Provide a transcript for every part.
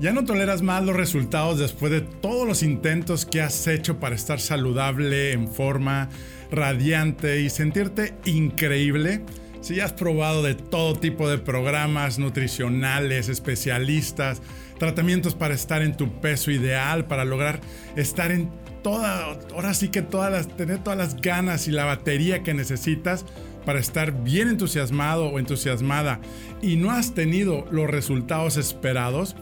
¿Ya no toleras más los resultados después de todos los intentos que has hecho para estar saludable, en forma, radiante y sentirte increíble? Si has probado de todo tipo de programas nutricionales, especialistas, tratamientos para estar en tu peso ideal, para lograr estar en toda, ahora sí que todas las, tener todas las ganas y la batería que necesitas para estar bien entusiasmado o entusiasmada y no has tenido los resultados esperados,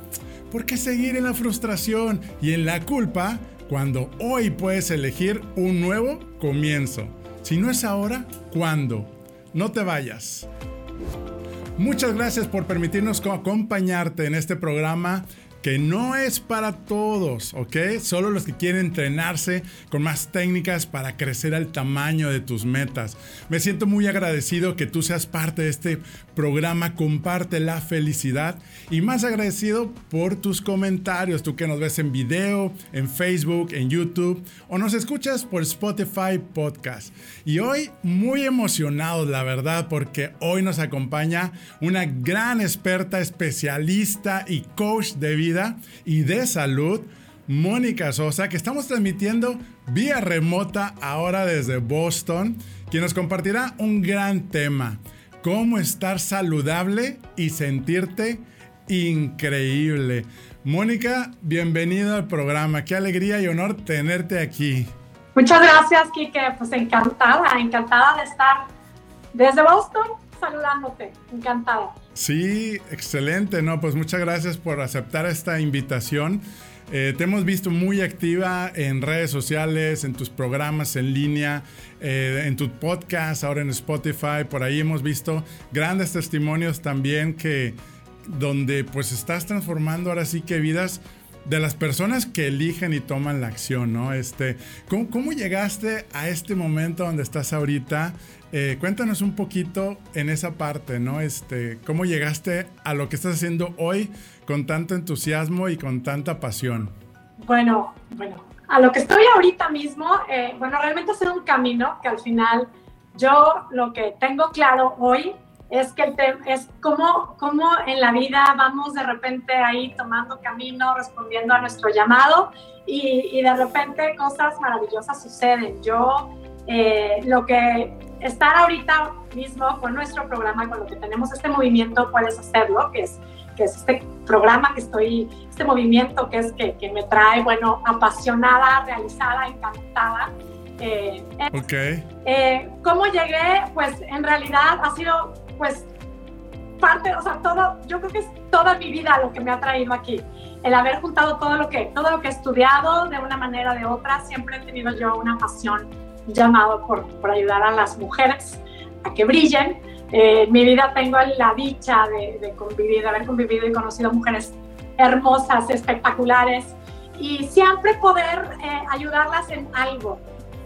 ¿por qué seguir en la frustración y en la culpa cuando hoy puedes elegir un nuevo comienzo? Si no es ahora, ¿cuándo? No te vayas. Muchas gracias por permitirnos acompañarte en este programa que no es para todos, ¿ok? Solo los que quieren entrenarse con más técnicas para crecer al tamaño de tus metas. Me siento muy agradecido que tú seas parte de este programa Comparte la Felicidad y más agradecido por tus comentarios, tú que nos ves en video, en Facebook, en YouTube o nos escuchas por Spotify Podcast. Y hoy muy emocionados, la verdad, porque hoy nos acompaña una gran experta, especialista y coach de vida y de salud, Mónica Sosa, que estamos transmitiendo vía remota ahora desde Boston, quien nos compartirá un gran tema, cómo estar saludable y sentirte increíble. Mónica, bienvenida al programa. Qué alegría y honor tenerte aquí. Muchas gracias, Kike. Pues encantada, encantada de estar desde Boston saludándote. Encantada. Sí, excelente, ¿no? Pues muchas gracias por aceptar esta invitación. Eh, te hemos visto muy activa en redes sociales, en tus programas en línea, eh, en tu podcast, ahora en Spotify. Por ahí hemos visto grandes testimonios también que donde pues estás transformando ahora sí que vidas de las personas que eligen y toman la acción, ¿no? Este, ¿cómo, cómo llegaste a este momento donde estás ahorita? Eh, cuéntanos un poquito en esa parte, ¿no? Este, ¿Cómo llegaste a lo que estás haciendo hoy con tanto entusiasmo y con tanta pasión? Bueno, bueno, a lo que estoy ahorita mismo, eh, bueno, realmente es un camino que al final yo lo que tengo claro hoy es que el es cómo, cómo en la vida vamos de repente ahí tomando camino, respondiendo a nuestro llamado y, y de repente cosas maravillosas suceden. Yo eh, lo que estar ahorita mismo con nuestro programa, con lo que tenemos este movimiento, puedes hacerlo, que es, que es este programa que estoy, este movimiento que es que, que me trae, bueno, apasionada, realizada, encantada. Eh, ok. Eh, ¿Cómo llegué? Pues en realidad ha sido, pues, parte, o sea, todo, yo creo que es toda mi vida lo que me ha traído aquí. El haber juntado todo lo que, todo lo que he estudiado de una manera o de otra, siempre he tenido yo una pasión llamado por, por ayudar a las mujeres a que brillen. Eh, en mi vida tengo la dicha de, convivir, de haber convivido y conocido mujeres hermosas, espectaculares y siempre poder eh, ayudarlas en algo.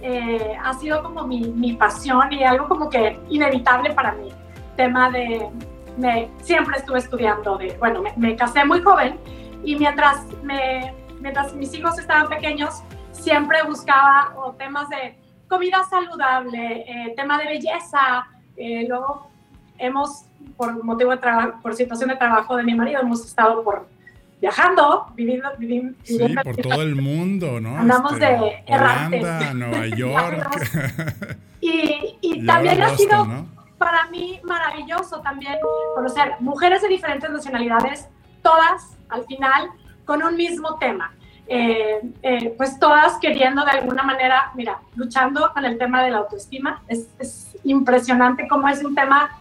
Eh, ha sido como mi, mi, pasión y algo como que inevitable para mí. Tema de, me, siempre estuve estudiando, de, bueno, me, me casé muy joven y mientras, me, mientras mis hijos estaban pequeños, siempre buscaba o temas de comida saludable, eh, tema de belleza. Eh, luego hemos, por motivo de trabajo, por situación de trabajo de mi marido, hemos estado por viajando, viviendo, viviendo sí, por todo el mundo, ¿no? Andamos este, de errantes. Nueva York. y, y, también ha sido para mí maravilloso también conocer mujeres de diferentes nacionalidades, todas al final con un mismo tema. Eh, eh, pues todas queriendo de alguna manera, mira, luchando con el tema de la autoestima. Es, es impresionante cómo es un tema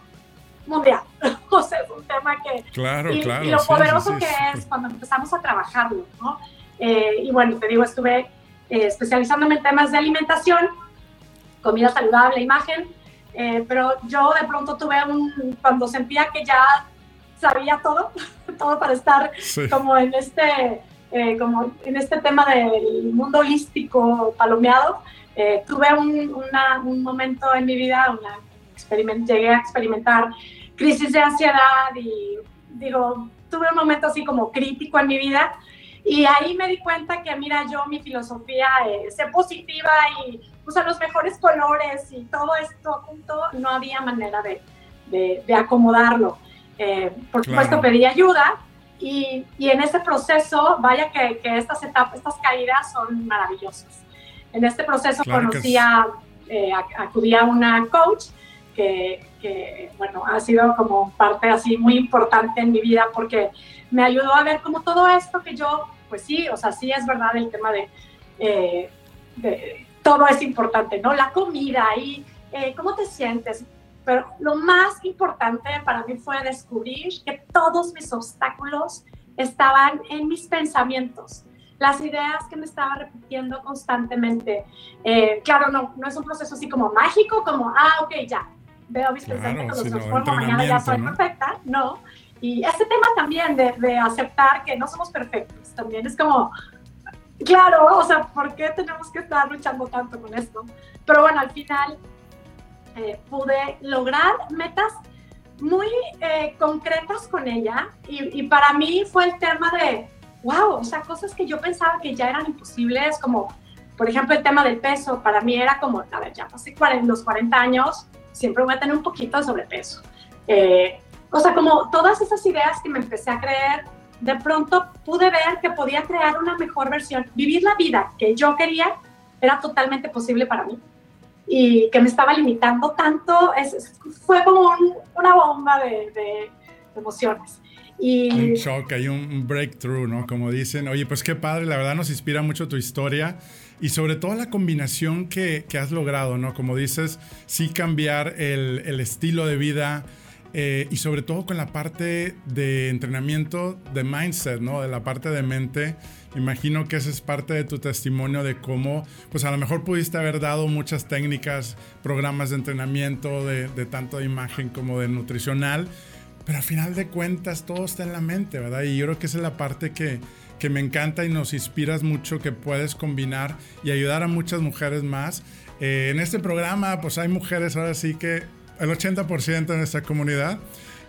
mundial. o sea, es un tema que... Claro, y, claro. Y lo poderoso que es cuando empezamos a trabajarlo, ¿no? Eh, y bueno, te digo, estuve especializándome en temas de alimentación, comida saludable, imagen, pero yo de pronto tuve un... Cuando sentía que ya sabía todo, todo para estar como en este eh, como en este tema del mundo holístico palomeado, eh, tuve un, un, momento en mi vida, una llegué a experimentar crisis de ansiedad y digo, tuve un momento así como crítico en mi vida y ahí me di cuenta que mira, yo mi filosofía es ser positiva y usar los mejores colores y todo esto junto, no había manera de, de, acomodarlo. Eh, por supuesto pedí ayuda y, y, en ese proceso, vaya que, que, estas etapas, estas caídas son maravillosas. En este proceso conocí a, eh, acudí a una coach que, que, bueno, ha sido como parte así muy importante en mi vida porque me ayudó a ver como todo esto que yo, pues sí, o sea, sí es verdad el tema de, eh, de todo es importante, ¿no? La comida y eh, cómo te sientes. Pero lo más importante para mí fue descubrir que todos mis obstáculos estaban en mis pensamientos, las ideas que me estaba repitiendo constantemente. Eh, claro, no, no es un proceso así como mágico, como, ah, ok, ya, veo mis pensamientos, los transformo, mañana ya soy perfecta. No. Y ese tema también de, de aceptar que no somos perfectos, también es como, claro, o sea, ¿por qué tenemos que estar luchando tanto con esto? Pero bueno, al final eh, pude lograr metas muy eh, concretas con ella y, y, para mí fue el tema de, wow, o sea, cosas que yo pensaba que ya eran imposibles, como por ejemplo el tema del peso, para mí era como, a ver, ya pasé los 40 años, siempre voy a tener un poquito de sobrepeso. Eh, o sea, como todas esas ideas que me empecé a creer, de pronto pude ver que podía crear una mejor versión, vivir la vida que yo quería, era totalmente posible para mí y que me estaba limitando tanto, es, fue como una bomba de, de, emociones. Y... Un shock, hay un breakthrough, ¿no? Como dicen, oye, pues qué padre, la verdad nos inspira mucho tu historia y sobre todo la combinación que, que has logrado, ¿no? Como dices, sí cambiar el, el estilo de vida, eh, y sobre todo con la parte de entrenamiento de mindset, ¿no? De la parte de mente. Imagino que esa es parte de tu testimonio de cómo, pues a lo mejor pudiste haber dado muchas técnicas, programas de entrenamiento, de, tanto de imagen como de nutricional, pero al final de cuentas todo está en la mente, ¿verdad? Y yo creo que esa es la parte que, que me encanta y nos inspiras mucho, que puedes combinar y ayudar a muchas mujeres más. Eh, en este programa, pues hay mujeres ahora sí que el 80% de nuestra comunidad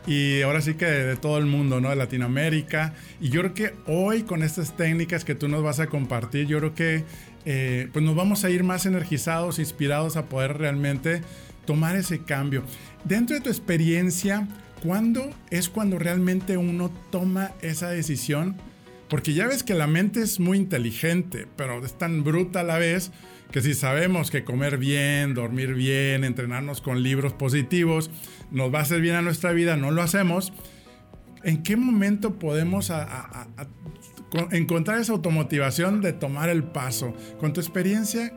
y ahora sí que de, todo el mundo, ¿no? De Latinoamérica. Y yo creo que hoy con estas técnicas que tú nos vas a compartir, yo creo que eh, pues nos vamos a ir más energizados, inspirados a poder realmente tomar ese cambio. Dentro de tu experiencia, ¿cuándo es cuando realmente uno toma esa decisión? Porque ya ves que la mente es muy inteligente, pero es tan bruta a la vez que si sabemos que comer bien, dormir bien, entrenarnos con libros positivos nos va a hacer bien a nuestra vida, no lo hacemos, ¿en qué momento podemos encontrar esa automotivación de tomar el paso? Con tu experiencia,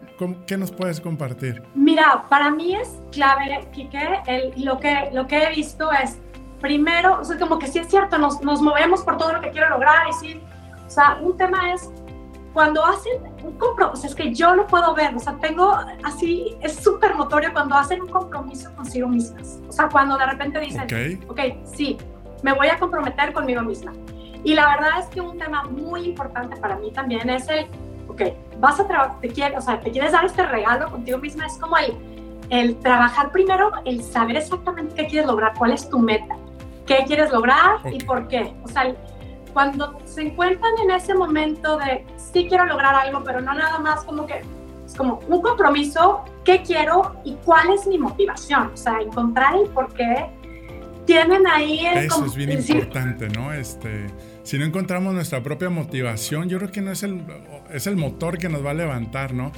¿qué nos puedes compartir? Mira, para mí es clave, Kike, el, lo, que, lo que he visto es, primero, o sea, como que sí es cierto, nos, nos movemos por todo lo que quiero lograr y sí, o sea, un tema es cuando hacen un compromiso, es que yo lo puedo ver, o sea, tengo así, es súper notorio cuando hacen un compromiso consigo mismas. O sea, cuando de repente dicen, ok, okay sí, me voy a comprometer conmigo misma. Y la verdad es que un tema muy importante para mí también es el, ok, vas a trabajar, te quieres, o sea, te quieres dar este regalo contigo misma, es como el, el trabajar primero, el saber exactamente qué quieres lograr, cuál es tu meta, qué quieres lograr y por qué. O sea, cuando se encuentran en ese momento de sí quiero lograr algo, pero no nada más como que es como un compromiso, qué quiero y cuál es mi motivación, o sea, encontrar el por qué tienen ahí el Eso es bien importante, ¿no? Este, si no encontramos nuestra propia motivación, yo creo que no es el, es el motor que nos va a levantar, ¿no?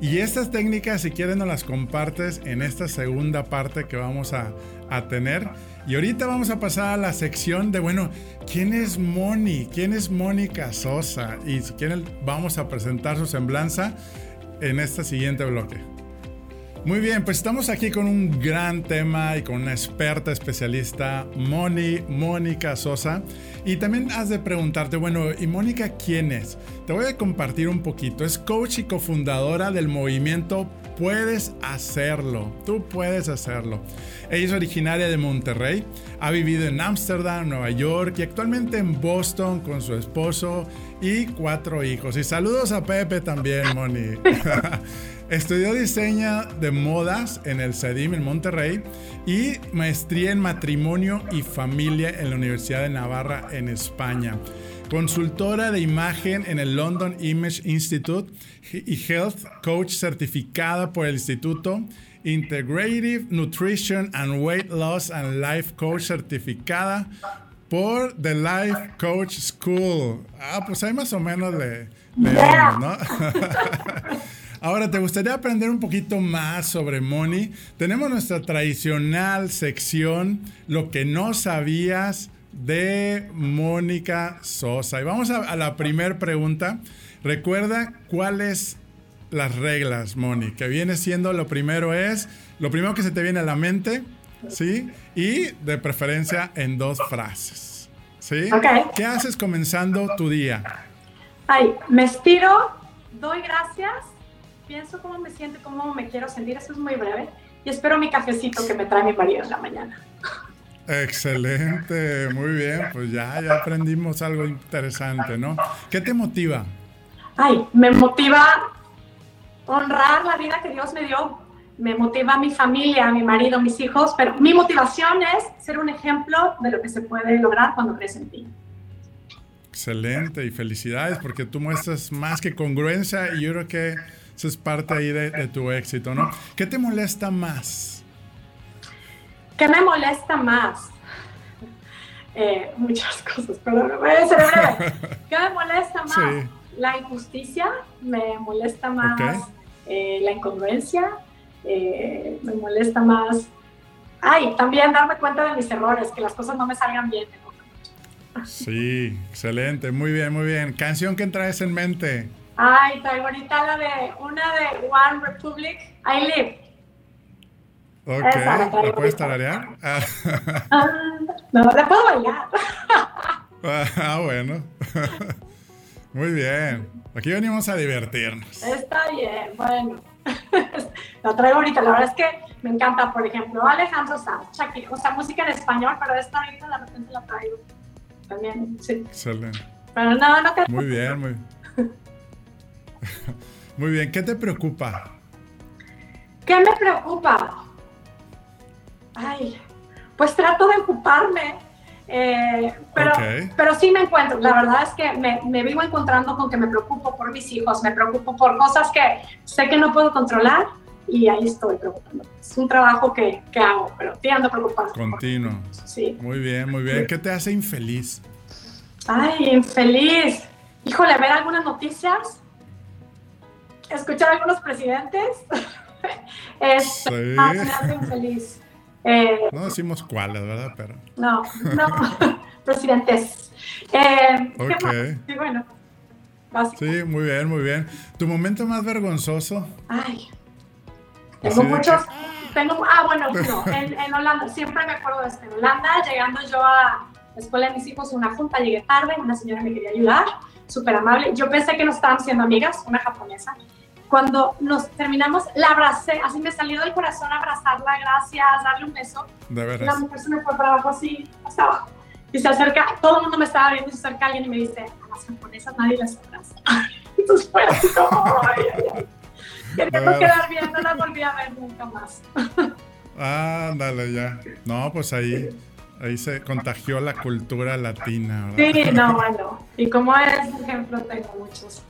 Y estas técnicas, si quieren, nos las compartes en esta segunda parte que vamos a, a tener. Y ahorita vamos a pasar a la sección de, bueno, ¿quién es Moni? ¿Quién es Mónica Sosa? Y si quieren, vamos a presentar su semblanza en este siguiente bloque. Muy bien, pues estamos aquí con un gran tema y con una experta especialista, Moni, Mónica Sosa. Y también has de preguntarte, bueno, ¿y Mónica quién es? Te voy a compartir un poquito. Es coach y cofundadora del movimiento Puedes Hacerlo. Tú puedes hacerlo. Ella es originaria de Monterrey, ha vivido en Ámsterdam, Nueva York y actualmente en Boston con su esposo y cuatro hijos. Y saludos a Pepe también, Moni. Estudió diseño de modas en el CEDIM en Monterrey y maestría en matrimonio y familia en la Universidad de Navarra en España. Consultora de imagen en el London Image Institute y Health Coach certificada por el Instituto Integrative Nutrition and Weight Loss and Life Coach certificada por The Life Coach School. Ah, pues ahí más o menos le, le ¿no? Ahora, ¿te gustaría aprender un poquito más sobre Moni? Tenemos nuestra tradicional sección, lo que no sabías de Mónica Sosa. Y vamos a, la primera pregunta. Recuerda cuáles las reglas, Moni, que viene siendo lo primero es, lo primero que se te viene a la mente, ¿sí? Y de preferencia en dos frases, ¿sí? ¿Qué haces comenzando tu día? Ay, me estiro, doy gracias, pienso cómo me siento, cómo me quiero sentir, eso es muy breve, y espero mi cafecito que me trae mi marido en la mañana. Excelente, muy bien, pues ya, ya aprendimos algo interesante, ¿no? ¿Qué te motiva? Ay, me motiva honrar la vida que Dios me dio. Me motiva a mi familia, a mi marido, a mis hijos, pero mi motivación es ser un ejemplo de lo que se puede lograr cuando crees en ti. Excelente y felicidades porque tú muestras más que congruencia y yo creo que eso es parte ahí de, tu éxito, ¿no? ¿Qué te molesta más? ¿Qué me molesta más? Eh, muchas cosas, pero voy a ser breve. ¿Qué me molesta más? La injusticia me molesta más. Eh, la incongruencia, eh, me molesta más. Ay, también darme cuenta de mis errores, que las cosas no me salgan bien. Sí, excelente, muy bien, muy bien. ¿Canción que traes en mente? Ay, traigo ahorita la de una de One Republic, I Live. Ok, ¿la, puedes tararear? Ah, no, la puedo bailar. ah, bueno. Muy bien. Aquí venimos a divertirnos. Está bien, bueno. la traigo ahorita. La verdad es que me encanta, por ejemplo, Alejandro Sanz, Shakira, o sea, música en español, pero esta ahorita de repente la traigo. También, sí. Excelente. Pero no, no Muy bien, muy Muy bien. ¿Qué te preocupa? ¿Qué me preocupa? Ay, pues trato de ocuparme eh, pero, pero sí me encuentro, la verdad es que me, me, vivo encontrando con que me preocupo por mis hijos, me preocupo por cosas que sé que no puedo controlar y ahí estoy preocupando. Es un trabajo que, que hago, pero tiendo a preocuparme. Continuo. Sí. Muy bien, muy bien. ¿Qué te hace infeliz? Ay, infeliz. Híjole, ver algunas noticias, escuchar a algunos presidentes, es, sí. me hace infeliz. Eh, no decimos cuáles, ¿verdad? Pero... No, no, presidentes. Eh, ok. Sí, bueno. Sí, muy bien, muy bien. ¿Tu momento más vergonzoso? Ay. Tengo muchos. Tengo, ah, bueno, no, en, en, Holanda, siempre me acuerdo de esto. En Holanda, llegando yo a la escuela de mis hijos, una junta, llegué tarde, una señora me quería ayudar, súper amable. Yo pensé que nos estaban siendo amigas, una japonesa. Cuando nos terminamos, la abracé, así me salió del corazón abrazarla, gracias, darle un beso. De verdad. La mujer se me fue para abajo así, hasta abajo. Y se acerca, todo el mundo me estaba viendo, se acerca alguien y me dice, a las japonesas nadie las abraza. Entonces fue así como, ay, ay, ay. Queriendo quedar bien, no la volví a ver nunca más. Ándale, ya. No, pues ahí, ahí se contagió la cultura latina. ¿verdad? Sí, no, bueno. Y como es ejemplo, tengo muchos.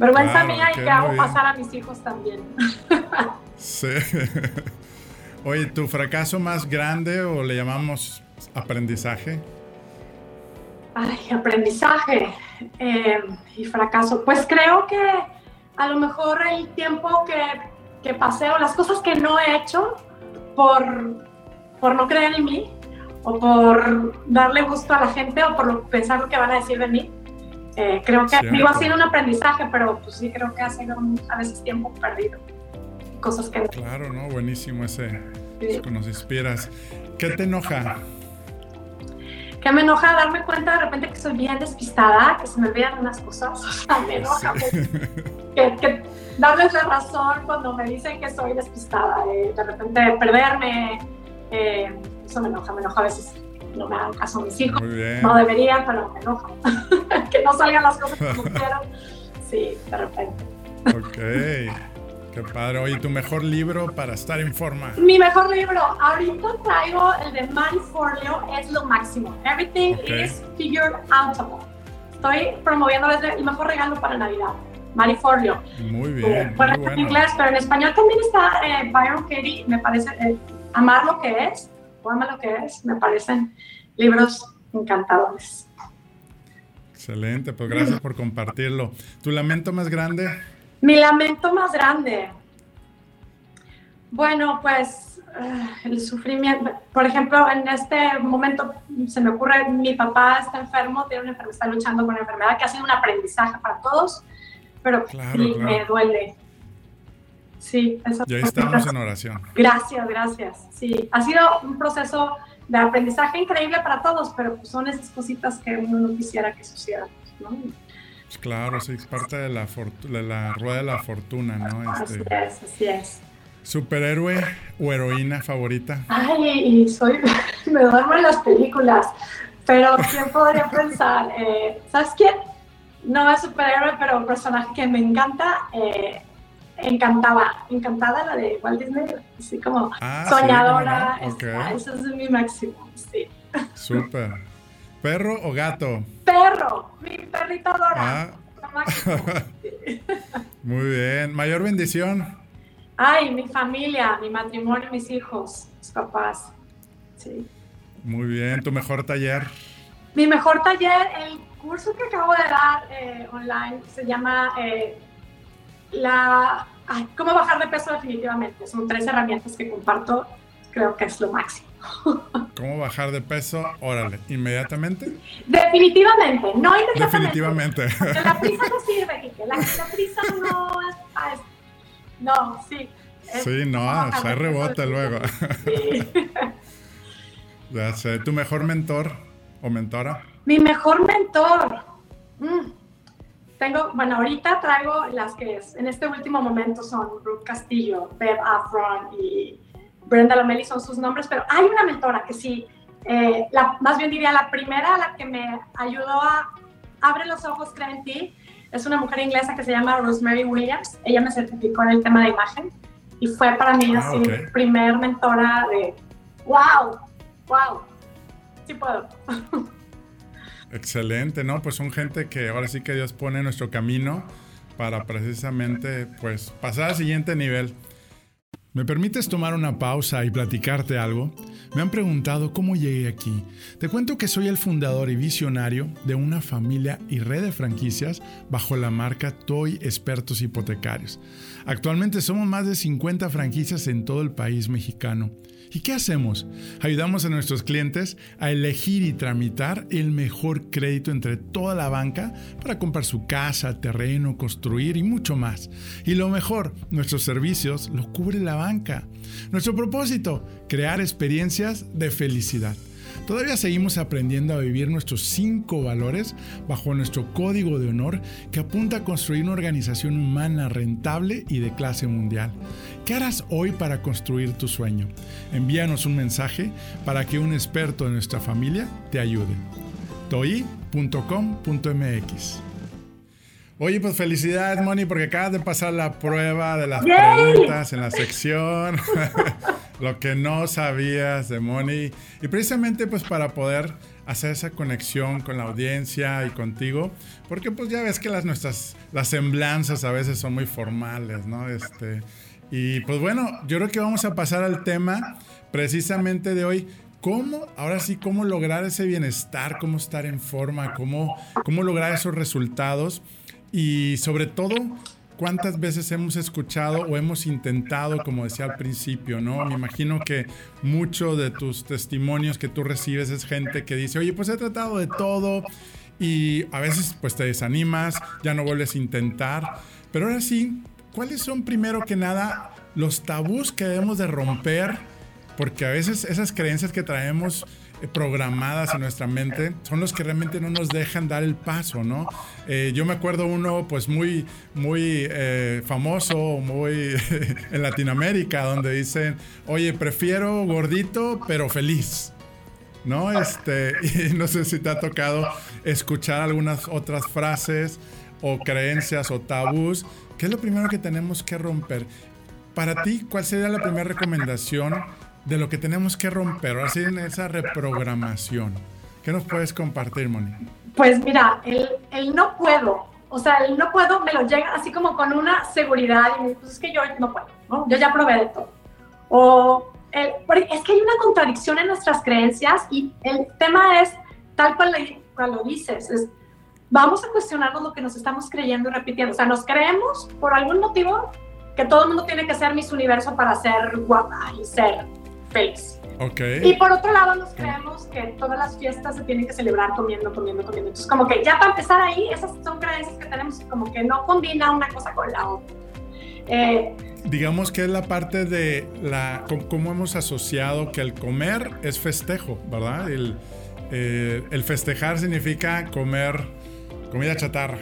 Vergüenza mía y que hago pasar a mis hijos también. sí. Oye, ¿tu fracaso más grande o le llamamos aprendizaje? Ay, aprendizaje eh, y fracaso. Pues creo que a lo mejor el tiempo que, que pasé o las cosas que no he hecho por, por no creer en mí o por darle gusto a la gente o por pensar lo que van a decir de mí, eh, creo que digo, ha sido un aprendizaje, pero pues sí creo que ha sido a veces tiempo perdido. Cosas que... Claro, ¿no? Buenísimo ese, que nos inspiras. ¿Qué te enoja? Que me enoja darme cuenta de repente que soy bien despistada, que se me olvidan unas cosas. O sea, me enoja. que, darles la razón cuando me dicen que soy despistada, de, de repente perderme. Eh, eso me enoja, me enoja a veces no me hagan caso a mis hijos. No deberían, pero me enojo. que no salgan las cosas como quiero. Sí, de repente. Ok. Qué padre. Oye, ¿tu mejor libro para estar en forma? Mi mejor libro. Ahorita traigo el de Manny Forleo, es lo máximo. Everything is figured outable. Estoy promoviendo el mejor regalo para Navidad. Manny Forleo. Muy bien. Eh, bueno, en inglés, pero en español también está eh, Byron Katie, me parece, eh, Amar lo que es, ama lo que es, me parecen libros encantadores. Excelente, pues gracias por compartirlo. ¿Tu lamento más grande? Mi lamento más grande. Bueno, pues eh, el sufrimiento, por ejemplo, en este momento se me ocurre, mi papá está enfermo, tiene una enfermedad, está luchando con una enfermedad que ha sido un aprendizaje para todos, pero me duele. Sí, eso. Y ahí estamos en oración. Gracias, gracias. Sí, ha sido un proceso de aprendizaje increíble para todos, pero pues son esas cositas que uno no quisiera que sucedieran, ¿no? Pues claro, sí, es parte de la, de la rueda de la fortuna, ¿no? Este, así es, así es. ¿Superhéroe o heroína favorita? Ay, soy, me duermo en las películas, pero ¿quién podría pensar? Eh, ¿Sabes quién? No es superhéroe, pero un personaje que me encanta, eh, encantaba, encantada la de Walt Disney, así como ah, soñadora, eso es mi máximo, sí. Súper. ¿Perro o gato? Perro, mi perrito adora. Ah. Muy bien. ¿Mayor bendición? Ay, mi familia, mi matrimonio, mis hijos, mis papás. Sí. Muy bien. ¿Tu mejor taller? Mi mejor taller, el curso que acabo de dar eh, online se llama eh, la, cómo bajar de peso definitivamente. Son tres herramientas que comparto, creo que es lo máximo. ¿Cómo bajar de peso? Órale, ¿inmediatamente? Definitivamente, no inmediatamente. Definitivamente. la prisa no sirve, La, la prisa no es no, sí. Sí, no, se rebota luego. Sí. ya sé. ¿Tu mejor mentor o mentora? Mi mejor mentor. Mm. Tengo, bueno, ahorita traigo las que en este último momento son Ruth Castillo, Bev Afron y Brenda Lomeli son sus nombres, pero hay una mentora que sí, eh, la, más bien diría la primera, la que me ayudó a abre los ojos, cree en ti, es una mujer inglesa que se llama Rosemary Williams. Ella me certificó en el tema de imagen y fue para mí ah, así primer mentora de wow, wow, sí puedo. Excelente, ¿no? Pues son gente que ahora sí que Dios pone en nuestro camino para precisamente pues pasar al siguiente nivel. ¿Me permites tomar una pausa y platicarte algo? Me han preguntado cómo llegué aquí. Te cuento que soy el fundador y visionario de una familia y red de franquicias bajo la marca Toy Expertos Hipotecarios. Actualmente somos más de 50 franquicias en todo el país mexicano ¿Y qué hacemos? Ayudamos a nuestros clientes a elegir y tramitar el mejor crédito entre toda la banca para comprar su casa, terreno, construir y mucho más. Y lo mejor, nuestros servicios los cubre la banca. Nuestro propósito, crear experiencias de felicidad. Todavía seguimos aprendiendo a vivir nuestros cinco valores bajo nuestro código de honor que apunta a construir una organización humana rentable y de clase mundial. ¿Qué harás hoy para construir tu sueño? Envíanos un mensaje para que un experto de nuestra familia te ayude. toi.com.mx Oye, pues felicidades, Moni, porque acabas de pasar la prueba de las preguntas en la sección. lo que no sabías de Moni. Y precisamente pues para poder hacer esa conexión con la audiencia y contigo, porque pues ya ves que las nuestras las semblanzas a veces son muy formales, ¿no? Este, y pues bueno, yo creo que vamos a pasar al tema precisamente de hoy, cómo, ahora sí, cómo lograr ese bienestar, cómo estar en forma, cómo, cómo lograr esos resultados y sobre todo ¿Cuántas veces hemos escuchado o hemos intentado, como decía al principio, ¿no? Me imagino que mucho de tus testimonios que tú recibes es gente que dice, oye, pues he tratado de todo y a veces pues te desanimas, ya no vuelves a intentar. Pero ahora sí, ¿cuáles son primero que nada los tabús que debemos de romper? Porque a veces esas creencias que traemos eh, programadas en nuestra mente son los que realmente no nos dejan dar el paso, ¿no? Eh, yo me acuerdo uno pues muy, muy eh, famoso, muy en Latinoamérica, donde dicen, oye, prefiero gordito pero feliz. ¿No? Este, y no sé si te ha tocado escuchar algunas otras frases o creencias o tabús. ¿Qué es lo primero que tenemos que romper? Para ti, ¿cuál sería la primera recomendación de lo que tenemos que romper, ahora sí en esa reprogramación. ¿Qué nos puedes compartir, Moni? Pues mira, el, no puedo, o sea, el no puedo me lo llega así como con una seguridad y pues es que yo no puedo, ¿no? Yo ya probé de todo. O el, es que hay una contradicción en nuestras creencias y el tema es tal cual, lo dices, es, vamos a cuestionarnos lo que nos estamos creyendo y repitiendo. O sea, nos creemos por algún motivo que todo el mundo tiene que ser Miss Universo para ser guapa y ser feliz. Okay. Y por otro lado, nos creemos que todas las fiestas se tienen que celebrar comiendo, comiendo, comiendo. Entonces, como que ya para empezar ahí, esas son creencias que tenemos como que no combina una cosa con la otra. Eh, Digamos que es la parte de la cómo hemos asociado que el comer es festejo, ¿verdad? El, eh, el festejar significa comer comida chatarra.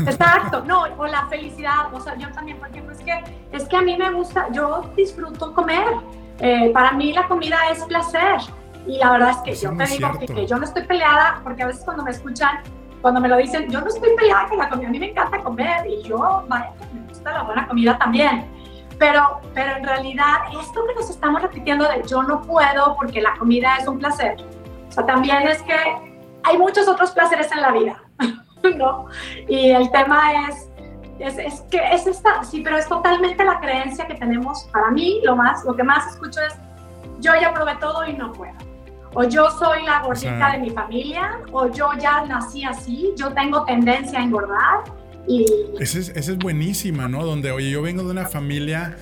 Exacto, no, o la felicidad, o sea, yo también, por ejemplo, es que, es que a mí me gusta, yo disfruto comer, eh, para mí la comida es placer, y la verdad es que yo te digo que, yo no estoy peleada, porque a veces cuando me escuchan, cuando me lo dicen, yo no estoy peleada con la comida, a mí me encanta comer, y yo, vaya, me gusta la buena comida también, pero, pero en realidad esto que nos estamos repitiendo de yo no puedo porque la comida es un placer, o sea, también es que hay muchos otros placeres en la vida. ¿no? Y el tema es, es, es, que es esta, sí, pero es totalmente la creencia que tenemos. Para mí, lo más, lo que más escucho es, yo ya probé todo y no puedo. O yo soy la gordita de mi familia, o yo ya nací así, yo tengo tendencia a engordar. Y... Esa es, esa es buenísima, ¿no? Donde, oye, yo vengo de una familia,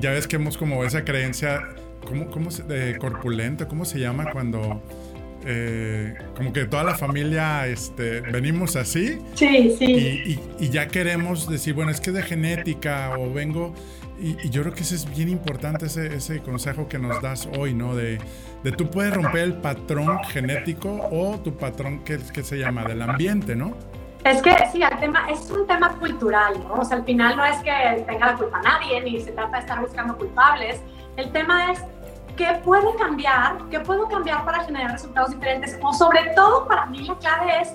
ya ves que hemos como esa creencia, ¿cómo, cómo se, de corpulento? ¿Cómo se llama cuando eh, como que toda la familia este, venimos así. Sí, sí. Y, ya queremos decir, bueno, es que de genética o vengo. Y, yo creo que ese es bien importante, ese, ese consejo que nos das hoy, ¿no? De, de, tú puedes romper el patrón genético o tu patrón que, que se llama del ambiente, ¿no? Es que sí, el tema es un tema cultural, ¿no? O sea, al final no es que tenga la culpa nadie, ni se trata de estar buscando culpables. El tema es ¿qué puedo cambiar? ¿Qué puedo cambiar para generar resultados diferentes? O sobre todo, para mí la clave es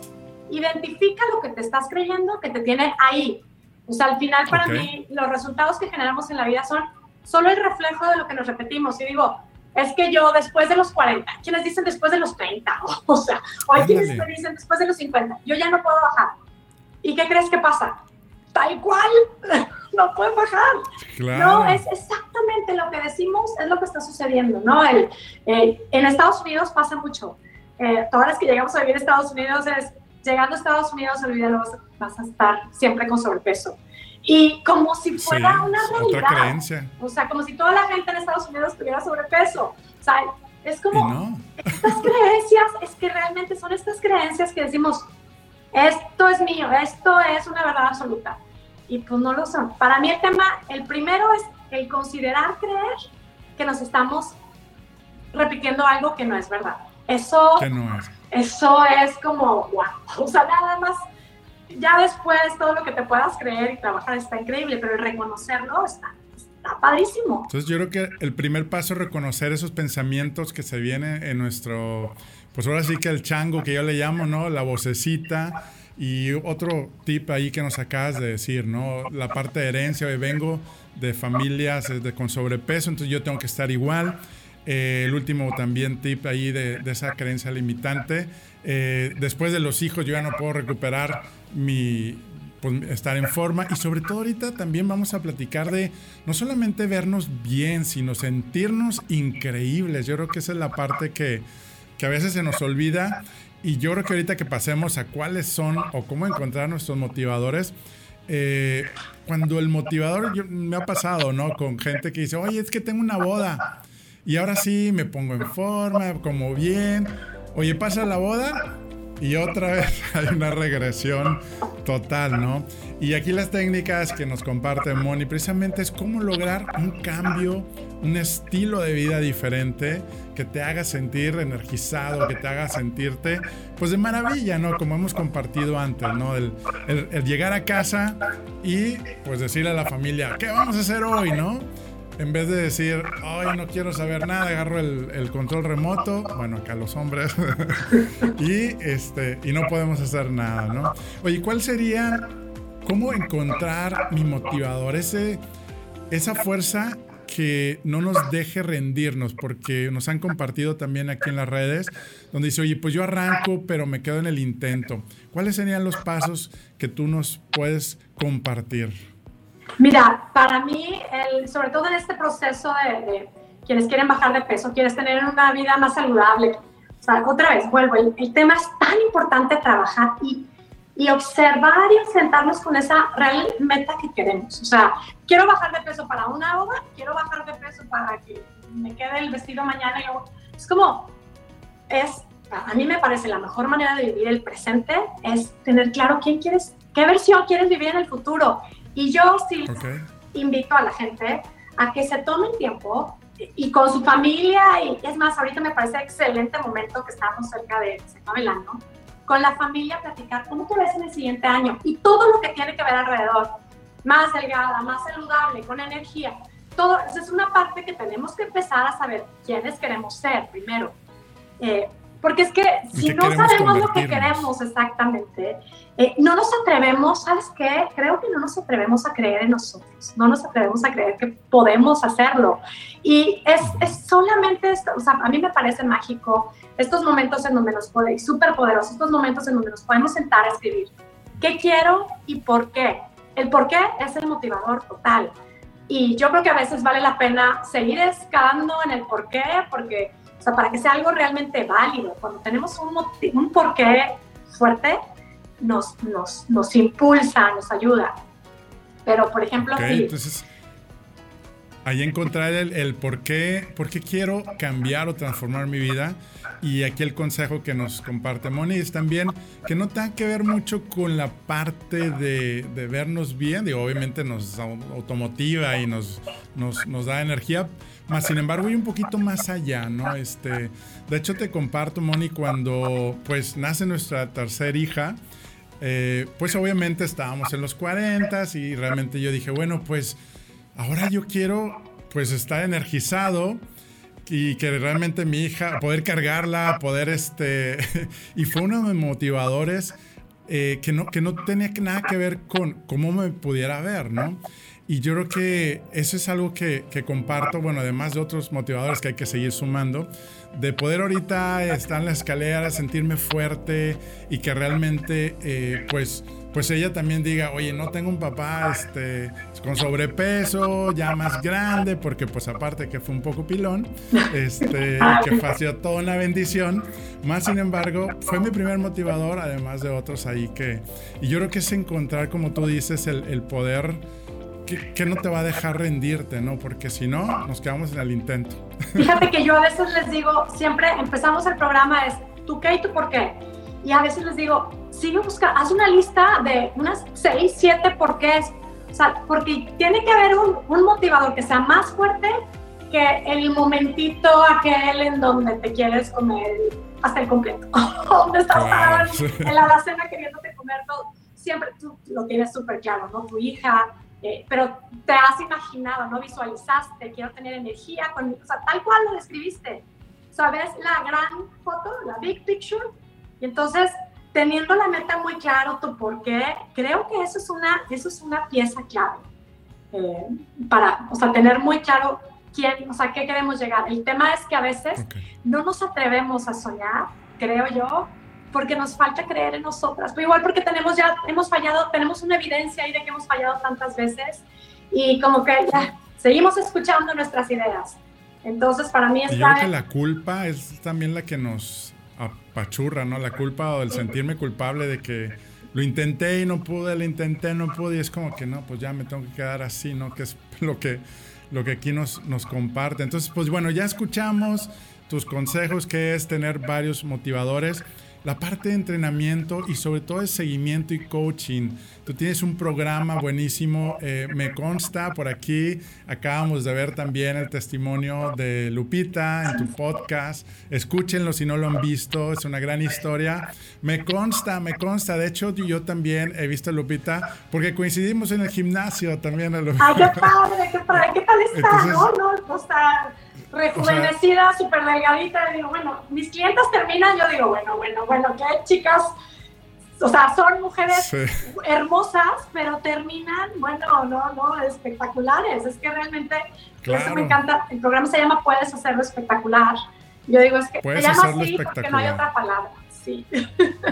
identifica lo que te estás creyendo que te tiene ahí. O sea, al final para mí los resultados que generamos en la vida son solo el reflejo de lo que nos repetimos. Y digo, es que yo después de los 40, quienes dicen después de los 30, o sea, o hay quienes dicen después de los 50, yo ya no puedo bajar. ¿Y qué crees que pasa? Tal cual, no puedo bajar. No, es exactamente lo que decimos, es lo que está sucediendo, ¿no? El, eh, en Estados Unidos pasa mucho. Eh, todas las que llegamos a vivir en Estados Unidos es, llegando a Estados Unidos, olvídalo, vas a estar siempre con sobrepeso. Y como si fuera una realidad. Otra creencia. O sea, como si toda la gente en Estados Unidos tuviera sobrepeso. O sea, es como estas creencias, es que realmente son estas creencias que decimos, esto es mío, esto es una verdad absoluta y pues no lo son. Para mí el tema, el primero es el considerar creer que nos estamos repitiendo algo que no es verdad. Eso, eso es como, wow, o sea, nada más, ya después todo lo que te puedas creer y trabajar está increíble, pero el reconocerlo está, está padrísimo. Entonces yo creo que el primer paso es reconocer esos pensamientos que se vienen en nuestro, pues ahora sí que el chango que yo le llamo, ¿no? La vocecita y otro tip ahí que nos acabas de decir, ¿no? La parte de herencia, hoy vengo de familias de, con sobrepeso, entonces yo tengo que estar igual. Eh, el último también tip ahí de, esa creencia limitante. Eh, después de los hijos yo ya no puedo recuperar mi, pues, estar en forma y sobre todo ahorita también vamos a platicar de no solamente vernos bien, sino sentirnos increíbles. Yo creo que esa es la parte que, que a veces se nos olvida y yo creo que ahorita que pasemos a cuáles son o cómo encontrar nuestros motivadores, eh, cuando el motivador me ha pasado, ¿no? Con gente que dice, oye, es que tengo una boda y ahora sí me pongo en forma, como bien. Oye, pasa la boda y otra vez hay una regresión total, ¿no? Y aquí las técnicas que nos comparte Moni precisamente es cómo lograr un cambio, un estilo de vida diferente que te haga sentir energizado, que te haga sentirte pues de maravilla, ¿no? Como hemos compartido antes, ¿no? El, el llegar a casa y pues decirle a la familia, ¿qué vamos a hacer hoy, ¿no? En vez de decir, ay, no quiero saber nada, agarro el, control remoto, bueno, acá los hombres, y, este, y no podemos hacer nada, ¿no? Oye, ¿cuál sería, cómo encontrar mi motivador, ese, esa fuerza que no nos deje rendirnos, porque nos han compartido también aquí en las redes, donde dice, oye, pues yo arranco, pero me quedo en el intento. ¿Cuáles serían los pasos que tú nos puedes compartir? Mira, para mí, el, sobre todo en este proceso de, quienes quieren bajar de peso, quieres tener una vida más saludable, O sea, otra vez, vuelvo, el, el tema es tan importante trabajar y, y observar y enfrentarnos con esa real meta que queremos. O sea, quiero bajar de peso para una boda, quiero bajar de peso para que me quede el vestido mañana. Y luego, es como, es, a mí me parece la mejor manera de vivir el presente es tener claro quién quieres, qué versión quieres vivir en el futuro. Y yo sí invito a la gente a que se tomen tiempo y con su familia, y es más, ahorita me parece excelente momento que estamos cerca de, se con la familia platicar cómo te ves en el siguiente año y todo lo que tiene que ver alrededor, más delgada, más saludable, con energía. Todo, esa es una parte que tenemos que empezar a saber quiénes queremos ser primero. Eh, porque es que si no sabemos lo que queremos exactamente, eh, no nos atrevemos, ¿sabes qué? Creo que no nos atrevemos a creer en nosotros, no nos atrevemos a creer que podemos hacerlo. Y es, es solamente esto, o sea, a mí me parece mágico estos momentos en donde nos podemos, súper poderosos, estos momentos en donde nos podemos sentar a escribir qué quiero y por qué. El por qué es el motivador total. Y yo creo que a veces vale la pena seguir excavando en el por qué, porque o sea, para que sea algo realmente válido. Cuando tenemos un, un porqué fuerte, nos, nos, nos, impulsa, nos ayuda. Pero, por ejemplo, okay, Entonces, ahí encontrar el, el por, qué, por qué quiero cambiar o transformar mi vida. Y aquí el consejo que nos comparte Moni es también que no tenga que ver mucho con la parte de, de vernos bien, digo, obviamente nos automotiva y nos, nos, nos da energía, más sin embargo, hay un poquito más allá, ¿no? Este, de hecho, te comparto, Moni, cuando pues nace nuestra tercera hija, eh, pues obviamente estábamos en los 40 y realmente yo dije, bueno, pues ahora yo quiero pues estar energizado y que realmente mi hija, poder cargarla, poder este, y fue uno de mis motivadores eh, que, no, que no tenía nada que ver con cómo me pudiera ver, ¿no? Y yo creo que eso es algo que, que, comparto, bueno, además de otros motivadores que hay que seguir sumando, de poder ahorita estar en la escalera, sentirme fuerte y que realmente, eh, pues, pues ella también diga, oye, no tengo un papá este, con sobrepeso, ya más grande, porque pues aparte que fue un poco pilón, este, que sido toda una bendición, más sin embargo, fue mi primer motivador, además de otros ahí que, y yo creo que es encontrar, como tú dices, el, el poder ¿qué, no te va a dejar rendirte, no? Porque si no, nos quedamos en el intento. Fíjate que yo a veces les digo, siempre empezamos el programa es tú qué y tú por qué. Y a veces les digo, sigue buscando, haz una lista de unas seis, siete porqués. O sea, porque tiene que haber un, un motivador que sea más fuerte que el momentito aquel en donde te quieres comer hasta el completo. donde estás claro. en la alacena queriéndote comer todo. Siempre tú lo tienes súper claro, ¿no? Tu hija, eh, pero te has imaginado, ¿no? Visualizaste, quiero tener energía, con, o sea, tal cual lo describiste. ¿Sabes? La gran foto, la big picture. Y entonces, teniendo la meta muy claro, tu por qué, creo que eso es una, eso es una pieza clave. Eh, para, o sea, tener muy claro quién, o sea, qué queremos llegar. El tema es que a veces no nos atrevemos a soñar, creo yo, porque nos falta creer en nosotras, pero igual porque tenemos ya, hemos fallado, tenemos una evidencia ahí de que hemos fallado tantas veces y como que ya seguimos escuchando nuestras ideas. Entonces, para mí es Yo creo que la culpa es también la que nos apachurra, ¿no? La culpa o el sentirme culpable de que lo intenté y no pude, lo intenté, no pude, y es como que no, pues ya me tengo que quedar así, ¿no? Que es lo que, lo que aquí nos, nos comparte. Entonces, pues bueno, ya escuchamos tus consejos, que es tener varios motivadores la parte de entrenamiento y sobre todo el seguimiento y coaching. Tú tienes un programa buenísimo, eh, me consta por aquí, acabamos de ver también el testimonio de Lupita en tu podcast, escúchenlo si no lo han visto, es una gran historia. Me consta, me consta, de hecho yo también he visto a Lupita porque coincidimos en el gimnasio también. ¡Ay, qué padre, qué padre! ¿Qué tal está? no, no, no está rejuvenecida, súper delgadita, y digo, bueno, mis clientes terminan, yo digo, bueno, bueno, bueno, que chicas, o sea, son mujeres hermosas, pero terminan, bueno, no, no, espectaculares. Es que realmente, eso me encanta. El programa se llama Puedes hacerlo espectacular. Yo digo, es que se llama así porque no hay otra palabra. Sí.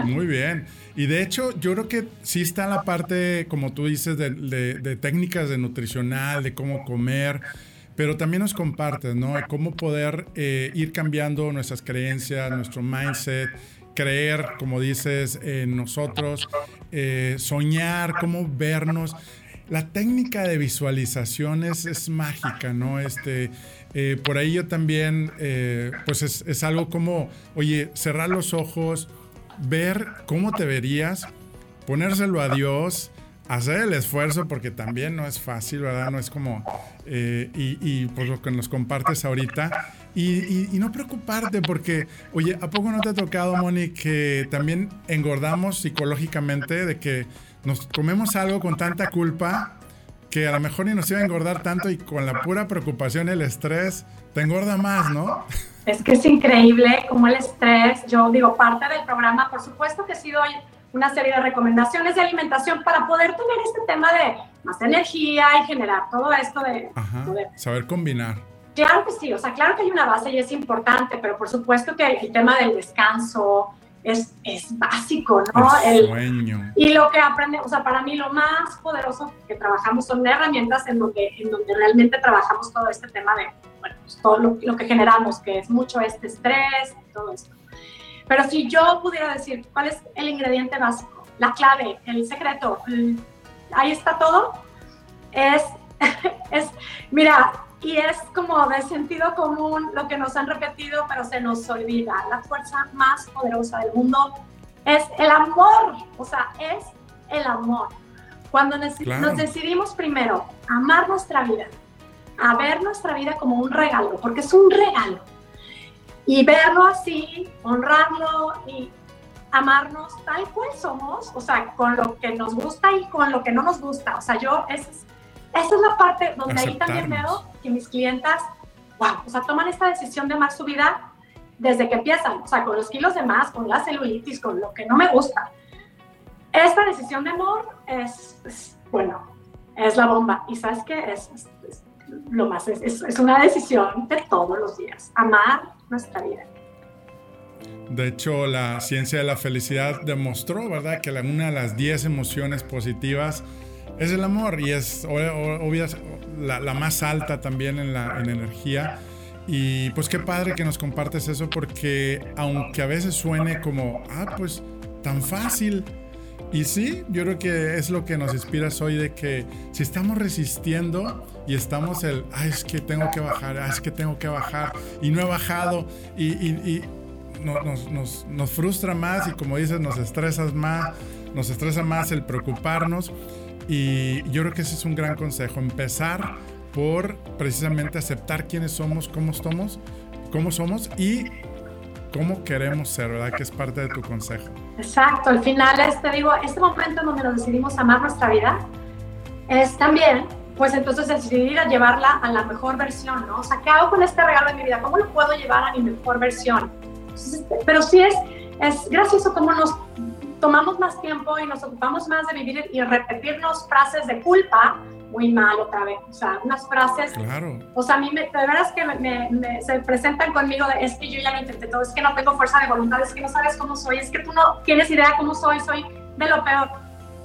Muy bien. Y de hecho, yo creo que sí está la parte, como tú dices, de, de técnicas de nutricional, de cómo comer pero también nos compartes, ¿no? Cómo poder eh, ir cambiando nuestras creencias, nuestro mindset, creer, como dices, en nosotros, eh, soñar, cómo vernos. La técnica de visualizaciones es mágica, ¿no? Este, eh, por ahí yo también, pues es, es algo como, oye, cerrar los ojos, ver cómo te verías, ponérselo a Dios, hacer el esfuerzo porque también no es fácil, ¿verdad? No es como, eh, y, y, pues lo que nos compartes ahorita, y, y, no preocuparte porque, oye, ¿a poco no te ha tocado, Moni, que también engordamos psicológicamente de que nos comemos algo con tanta culpa que a lo mejor ni nos iba a engordar tanto y con la pura preocupación, el estrés, te engorda más, ¿no? Es que es increíble como el estrés, yo digo, parte del programa, por supuesto que sí doy una serie de recomendaciones de alimentación para poder tener este tema de más energía y generar todo esto de saber combinar. Claro que sí, o sea, claro que hay una base y es importante, pero por supuesto que el tema del descanso es, es básico, ¿no? El, sueño. Y lo que aprende, o sea, para mí lo más poderoso que trabajamos son herramientas en donde, en donde realmente trabajamos todo este tema de, bueno, pues todo lo, lo que generamos, que es mucho este estrés todo esto. Pero si yo pudiera decir cuál es el ingrediente básico, la clave, el secreto, ahí está todo, es, es, mira, y es como de sentido común lo que nos han repetido, pero se nos olvida. La fuerza más poderosa del mundo es el amor, o sea, es el amor. Cuando nos, nos decidimos primero amar nuestra vida, a ver nuestra vida como un regalo, porque es un regalo y verlo así, honrarlo y amarnos tal cual somos, o sea, con lo que nos gusta y con lo que no nos gusta. O sea, yo, esa es, esa es la parte donde ahí también veo que mis clientas, wow, o sea, toman esta decisión de amar su vida desde que empiezan, o sea, con los kilos de más, con la celulitis, con lo que no me gusta. Esta decisión de amor es, bueno, es la bomba. Y sabes qué es, es lo más, es, es una decisión de todos los días. Amar nuestra vida. De hecho, la ciencia de la felicidad demostró, ¿verdad?, que una de las 10 emociones positivas es el amor y es obvia, la, más alta también en la en energía. Y pues qué padre que nos compartes eso porque aunque a veces suene como, ah, pues tan fácil. Y sí, yo creo que es lo que nos inspiras hoy de que si estamos resistiendo, y estamos el, ay, es que tengo que bajar, ay, es que tengo que bajar y no he bajado y, y, nos, nos, nos, frustra más y como dices, nos estresas más, nos estresa más el preocuparnos y yo creo que ese es un gran consejo, empezar por precisamente aceptar quiénes somos, cómo somos, cómo somos y cómo queremos ser, ¿verdad? Que es parte de tu consejo. Exacto, al final, este, digo, este momento en donde nos decidimos amar nuestra vida es también pues entonces decidir a llevarla a la mejor versión, ¿no? O sea, ¿qué hago con este regalo de mi vida? ¿Cómo lo puedo llevar a mi mejor versión? Este, pero sí es, es gracioso cómo nos tomamos más tiempo y nos ocupamos más de vivir y repetirnos frases de culpa, muy mal otra vez, o sea, unas frases, claro. o sea, a mí me, de veras que me, se presentan conmigo de, es que yo ya lo intenté todo, es que no tengo fuerza de voluntad, es que no sabes cómo soy, es que tú no tienes idea cómo soy, soy de lo peor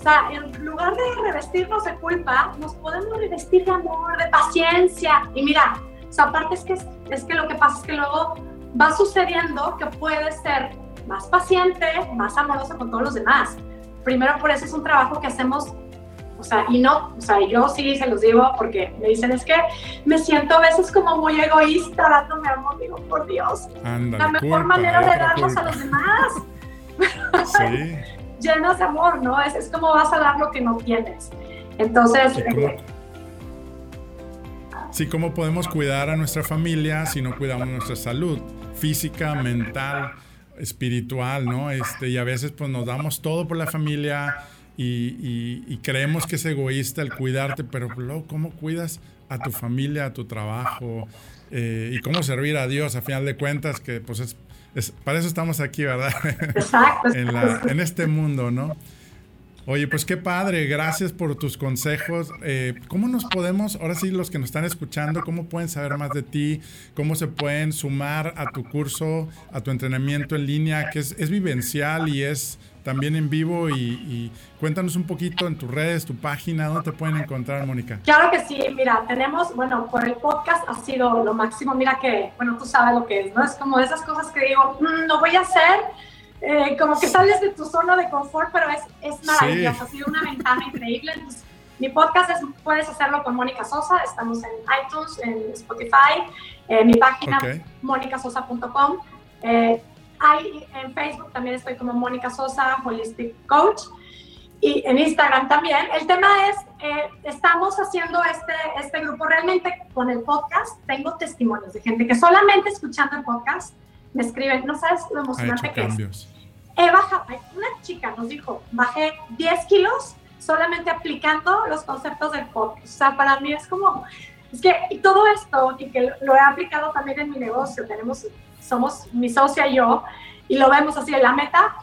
o sea, en lugar de revestirnos de culpa, nos podemos revestir de amor, de paciencia. Y mira, o sea, aparte es que, es que lo que pasa es que luego va sucediendo que puedes ser más paciente, más amoroso con todos los demás. Primero, por eso es un trabajo que hacemos, o sea, y no, o sea, yo sí se los digo porque me dicen, es que me siento a veces como muy egoísta dándome amor, digo, por Dios, la mejor manera de darnos a los demás. Sí llenas de amor, ¿no? Es, es como vas a dar lo que no tienes. Entonces... Sí, ¿cómo podemos cuidar a nuestra familia si no cuidamos nuestra salud física, mental, espiritual, ¿no? Este, y a veces pues nos damos todo por la familia y, y, creemos que es egoísta el cuidarte, pero luego, ¿cómo cuidas a tu familia, a tu trabajo? Eh, y cómo servir a Dios, a final de cuentas, que pues es para eso estamos aquí, ¿verdad? Exacto. en, este mundo, ¿no? Oye, pues qué padre, gracias por tus consejos. Eh, ¿Cómo nos podemos, ahora sí, los que nos están escuchando, cómo pueden saber más de ti? ¿Cómo se pueden sumar a tu curso, a tu entrenamiento en línea, que es, vivencial y es también en vivo? Y, cuéntanos un poquito en tus redes, tu página, ¿dónde te pueden encontrar, Mónica? Claro que sí, mira, tenemos, bueno, por el podcast ha sido lo máximo, mira que, bueno, tú sabes lo que es, ¿no? Es como esas cosas que digo, mm, no voy a hacer eh, como que sales de tu zona de confort, pero es, es maravilloso, ha sido una ventana increíble. mi podcast es, puedes hacerlo con Mónica Sosa, estamos en iTunes, en Spotify, en mi página monicasosa.com. Eh, hay, en Facebook también estoy como Mónica Sosa, Holistic Coach. Y en Instagram también. El tema es, eh, estamos haciendo este, este grupo realmente con el podcast. Tengo testimonios de gente que solamente escuchando el podcast me escriben, no sabes lo emocionante que es he bajado, una chica nos dijo, bajé 10 kilos solamente aplicando los conceptos del podcast. O sea, para mí es como, es que y todo esto, y que lo he aplicado también en mi negocio, tenemos, somos mi socia y yo, y lo vemos así, la meta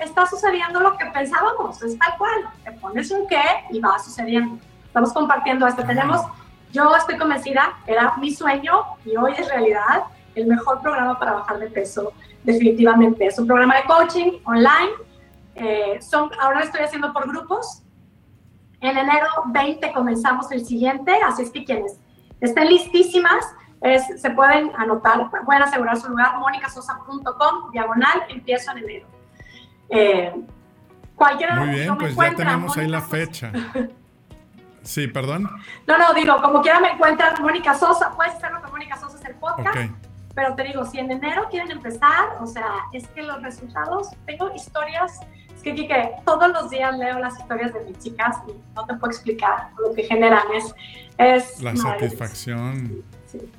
está sucediendo lo que pensábamos, es tal cual, te pones un qué y va sucediendo. Estamos compartiendo esto, tenemos, yo estoy convencida, era mi sueño y hoy es realidad, el mejor programa para bajar de peso definitivamente. Es un programa de coaching online. Eh, son, ahora lo estoy haciendo por grupos. En enero 20 comenzamos el siguiente, así es que quienes estén listísimas se pueden anotar, pueden asegurar su lugar, monicasosa.com, diagonal, empiezo en enero. Eh, cualquiera Muy bien, pues ya tenemos ahí la fecha. Sí, perdón. No, no, digo, como quiera me encuentran Mónica Sosa, puedes hacerlo con Mónica Sosa, es el podcast. Pero te digo, si en enero quieren empezar, o sea, es que los resultados, tengo historias, es que, que todos los días leo las historias de mis chicas y no te puedo explicar lo que generan, es... es La satisfacción. Sí.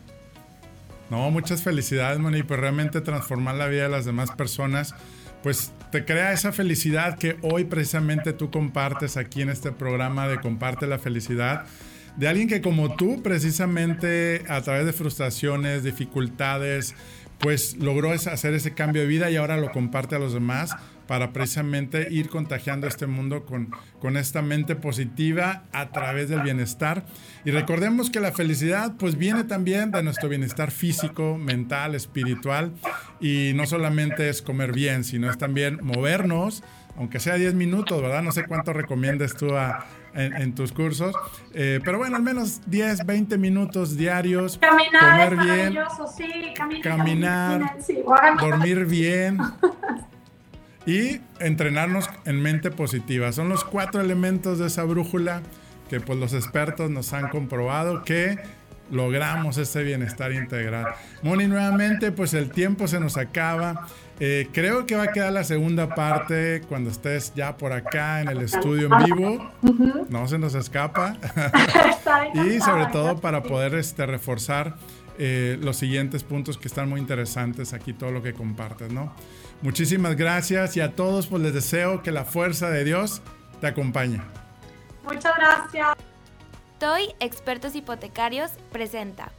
No, muchas felicidades, Moni, pues realmente transformar la vida de las demás personas, pues te crea esa felicidad que hoy precisamente tú compartes aquí en este programa de Comparte la Felicidad de alguien que como tú, precisamente a través de frustraciones, dificultades, pues logró hacer ese cambio de vida y ahora lo comparte a los demás para precisamente ir contagiando este mundo con, esta mente positiva a través del bienestar. Y recordemos que la felicidad pues viene también de nuestro bienestar físico, mental, espiritual y no solamente es comer bien, sino es también movernos, aunque sea 10 minutos, ¿verdad? No sé cuánto recomiendas tú a, en, tus cursos. Eh, pero bueno, al menos 10, 20 minutos diarios. Caminar comer bien. Sí, caminar, dormir bien. y entrenarnos en mente positiva. Son los cuatro elementos de esa brújula que pues los expertos nos han comprobado que logramos ese bienestar integral. Moni, nuevamente, pues el tiempo se nos acaba. Eh, creo que va a quedar la segunda parte cuando estés ya por acá en el estudio en vivo. No se nos escapa. y sobre todo para poder este, reforzar eh, los siguientes puntos que están muy interesantes aquí, todo lo que compartes, ¿no? Muchísimas gracias y a todos pues les deseo que la fuerza de Dios te acompañe. Muchas gracias. Toy Expertos Hipotecarios presenta.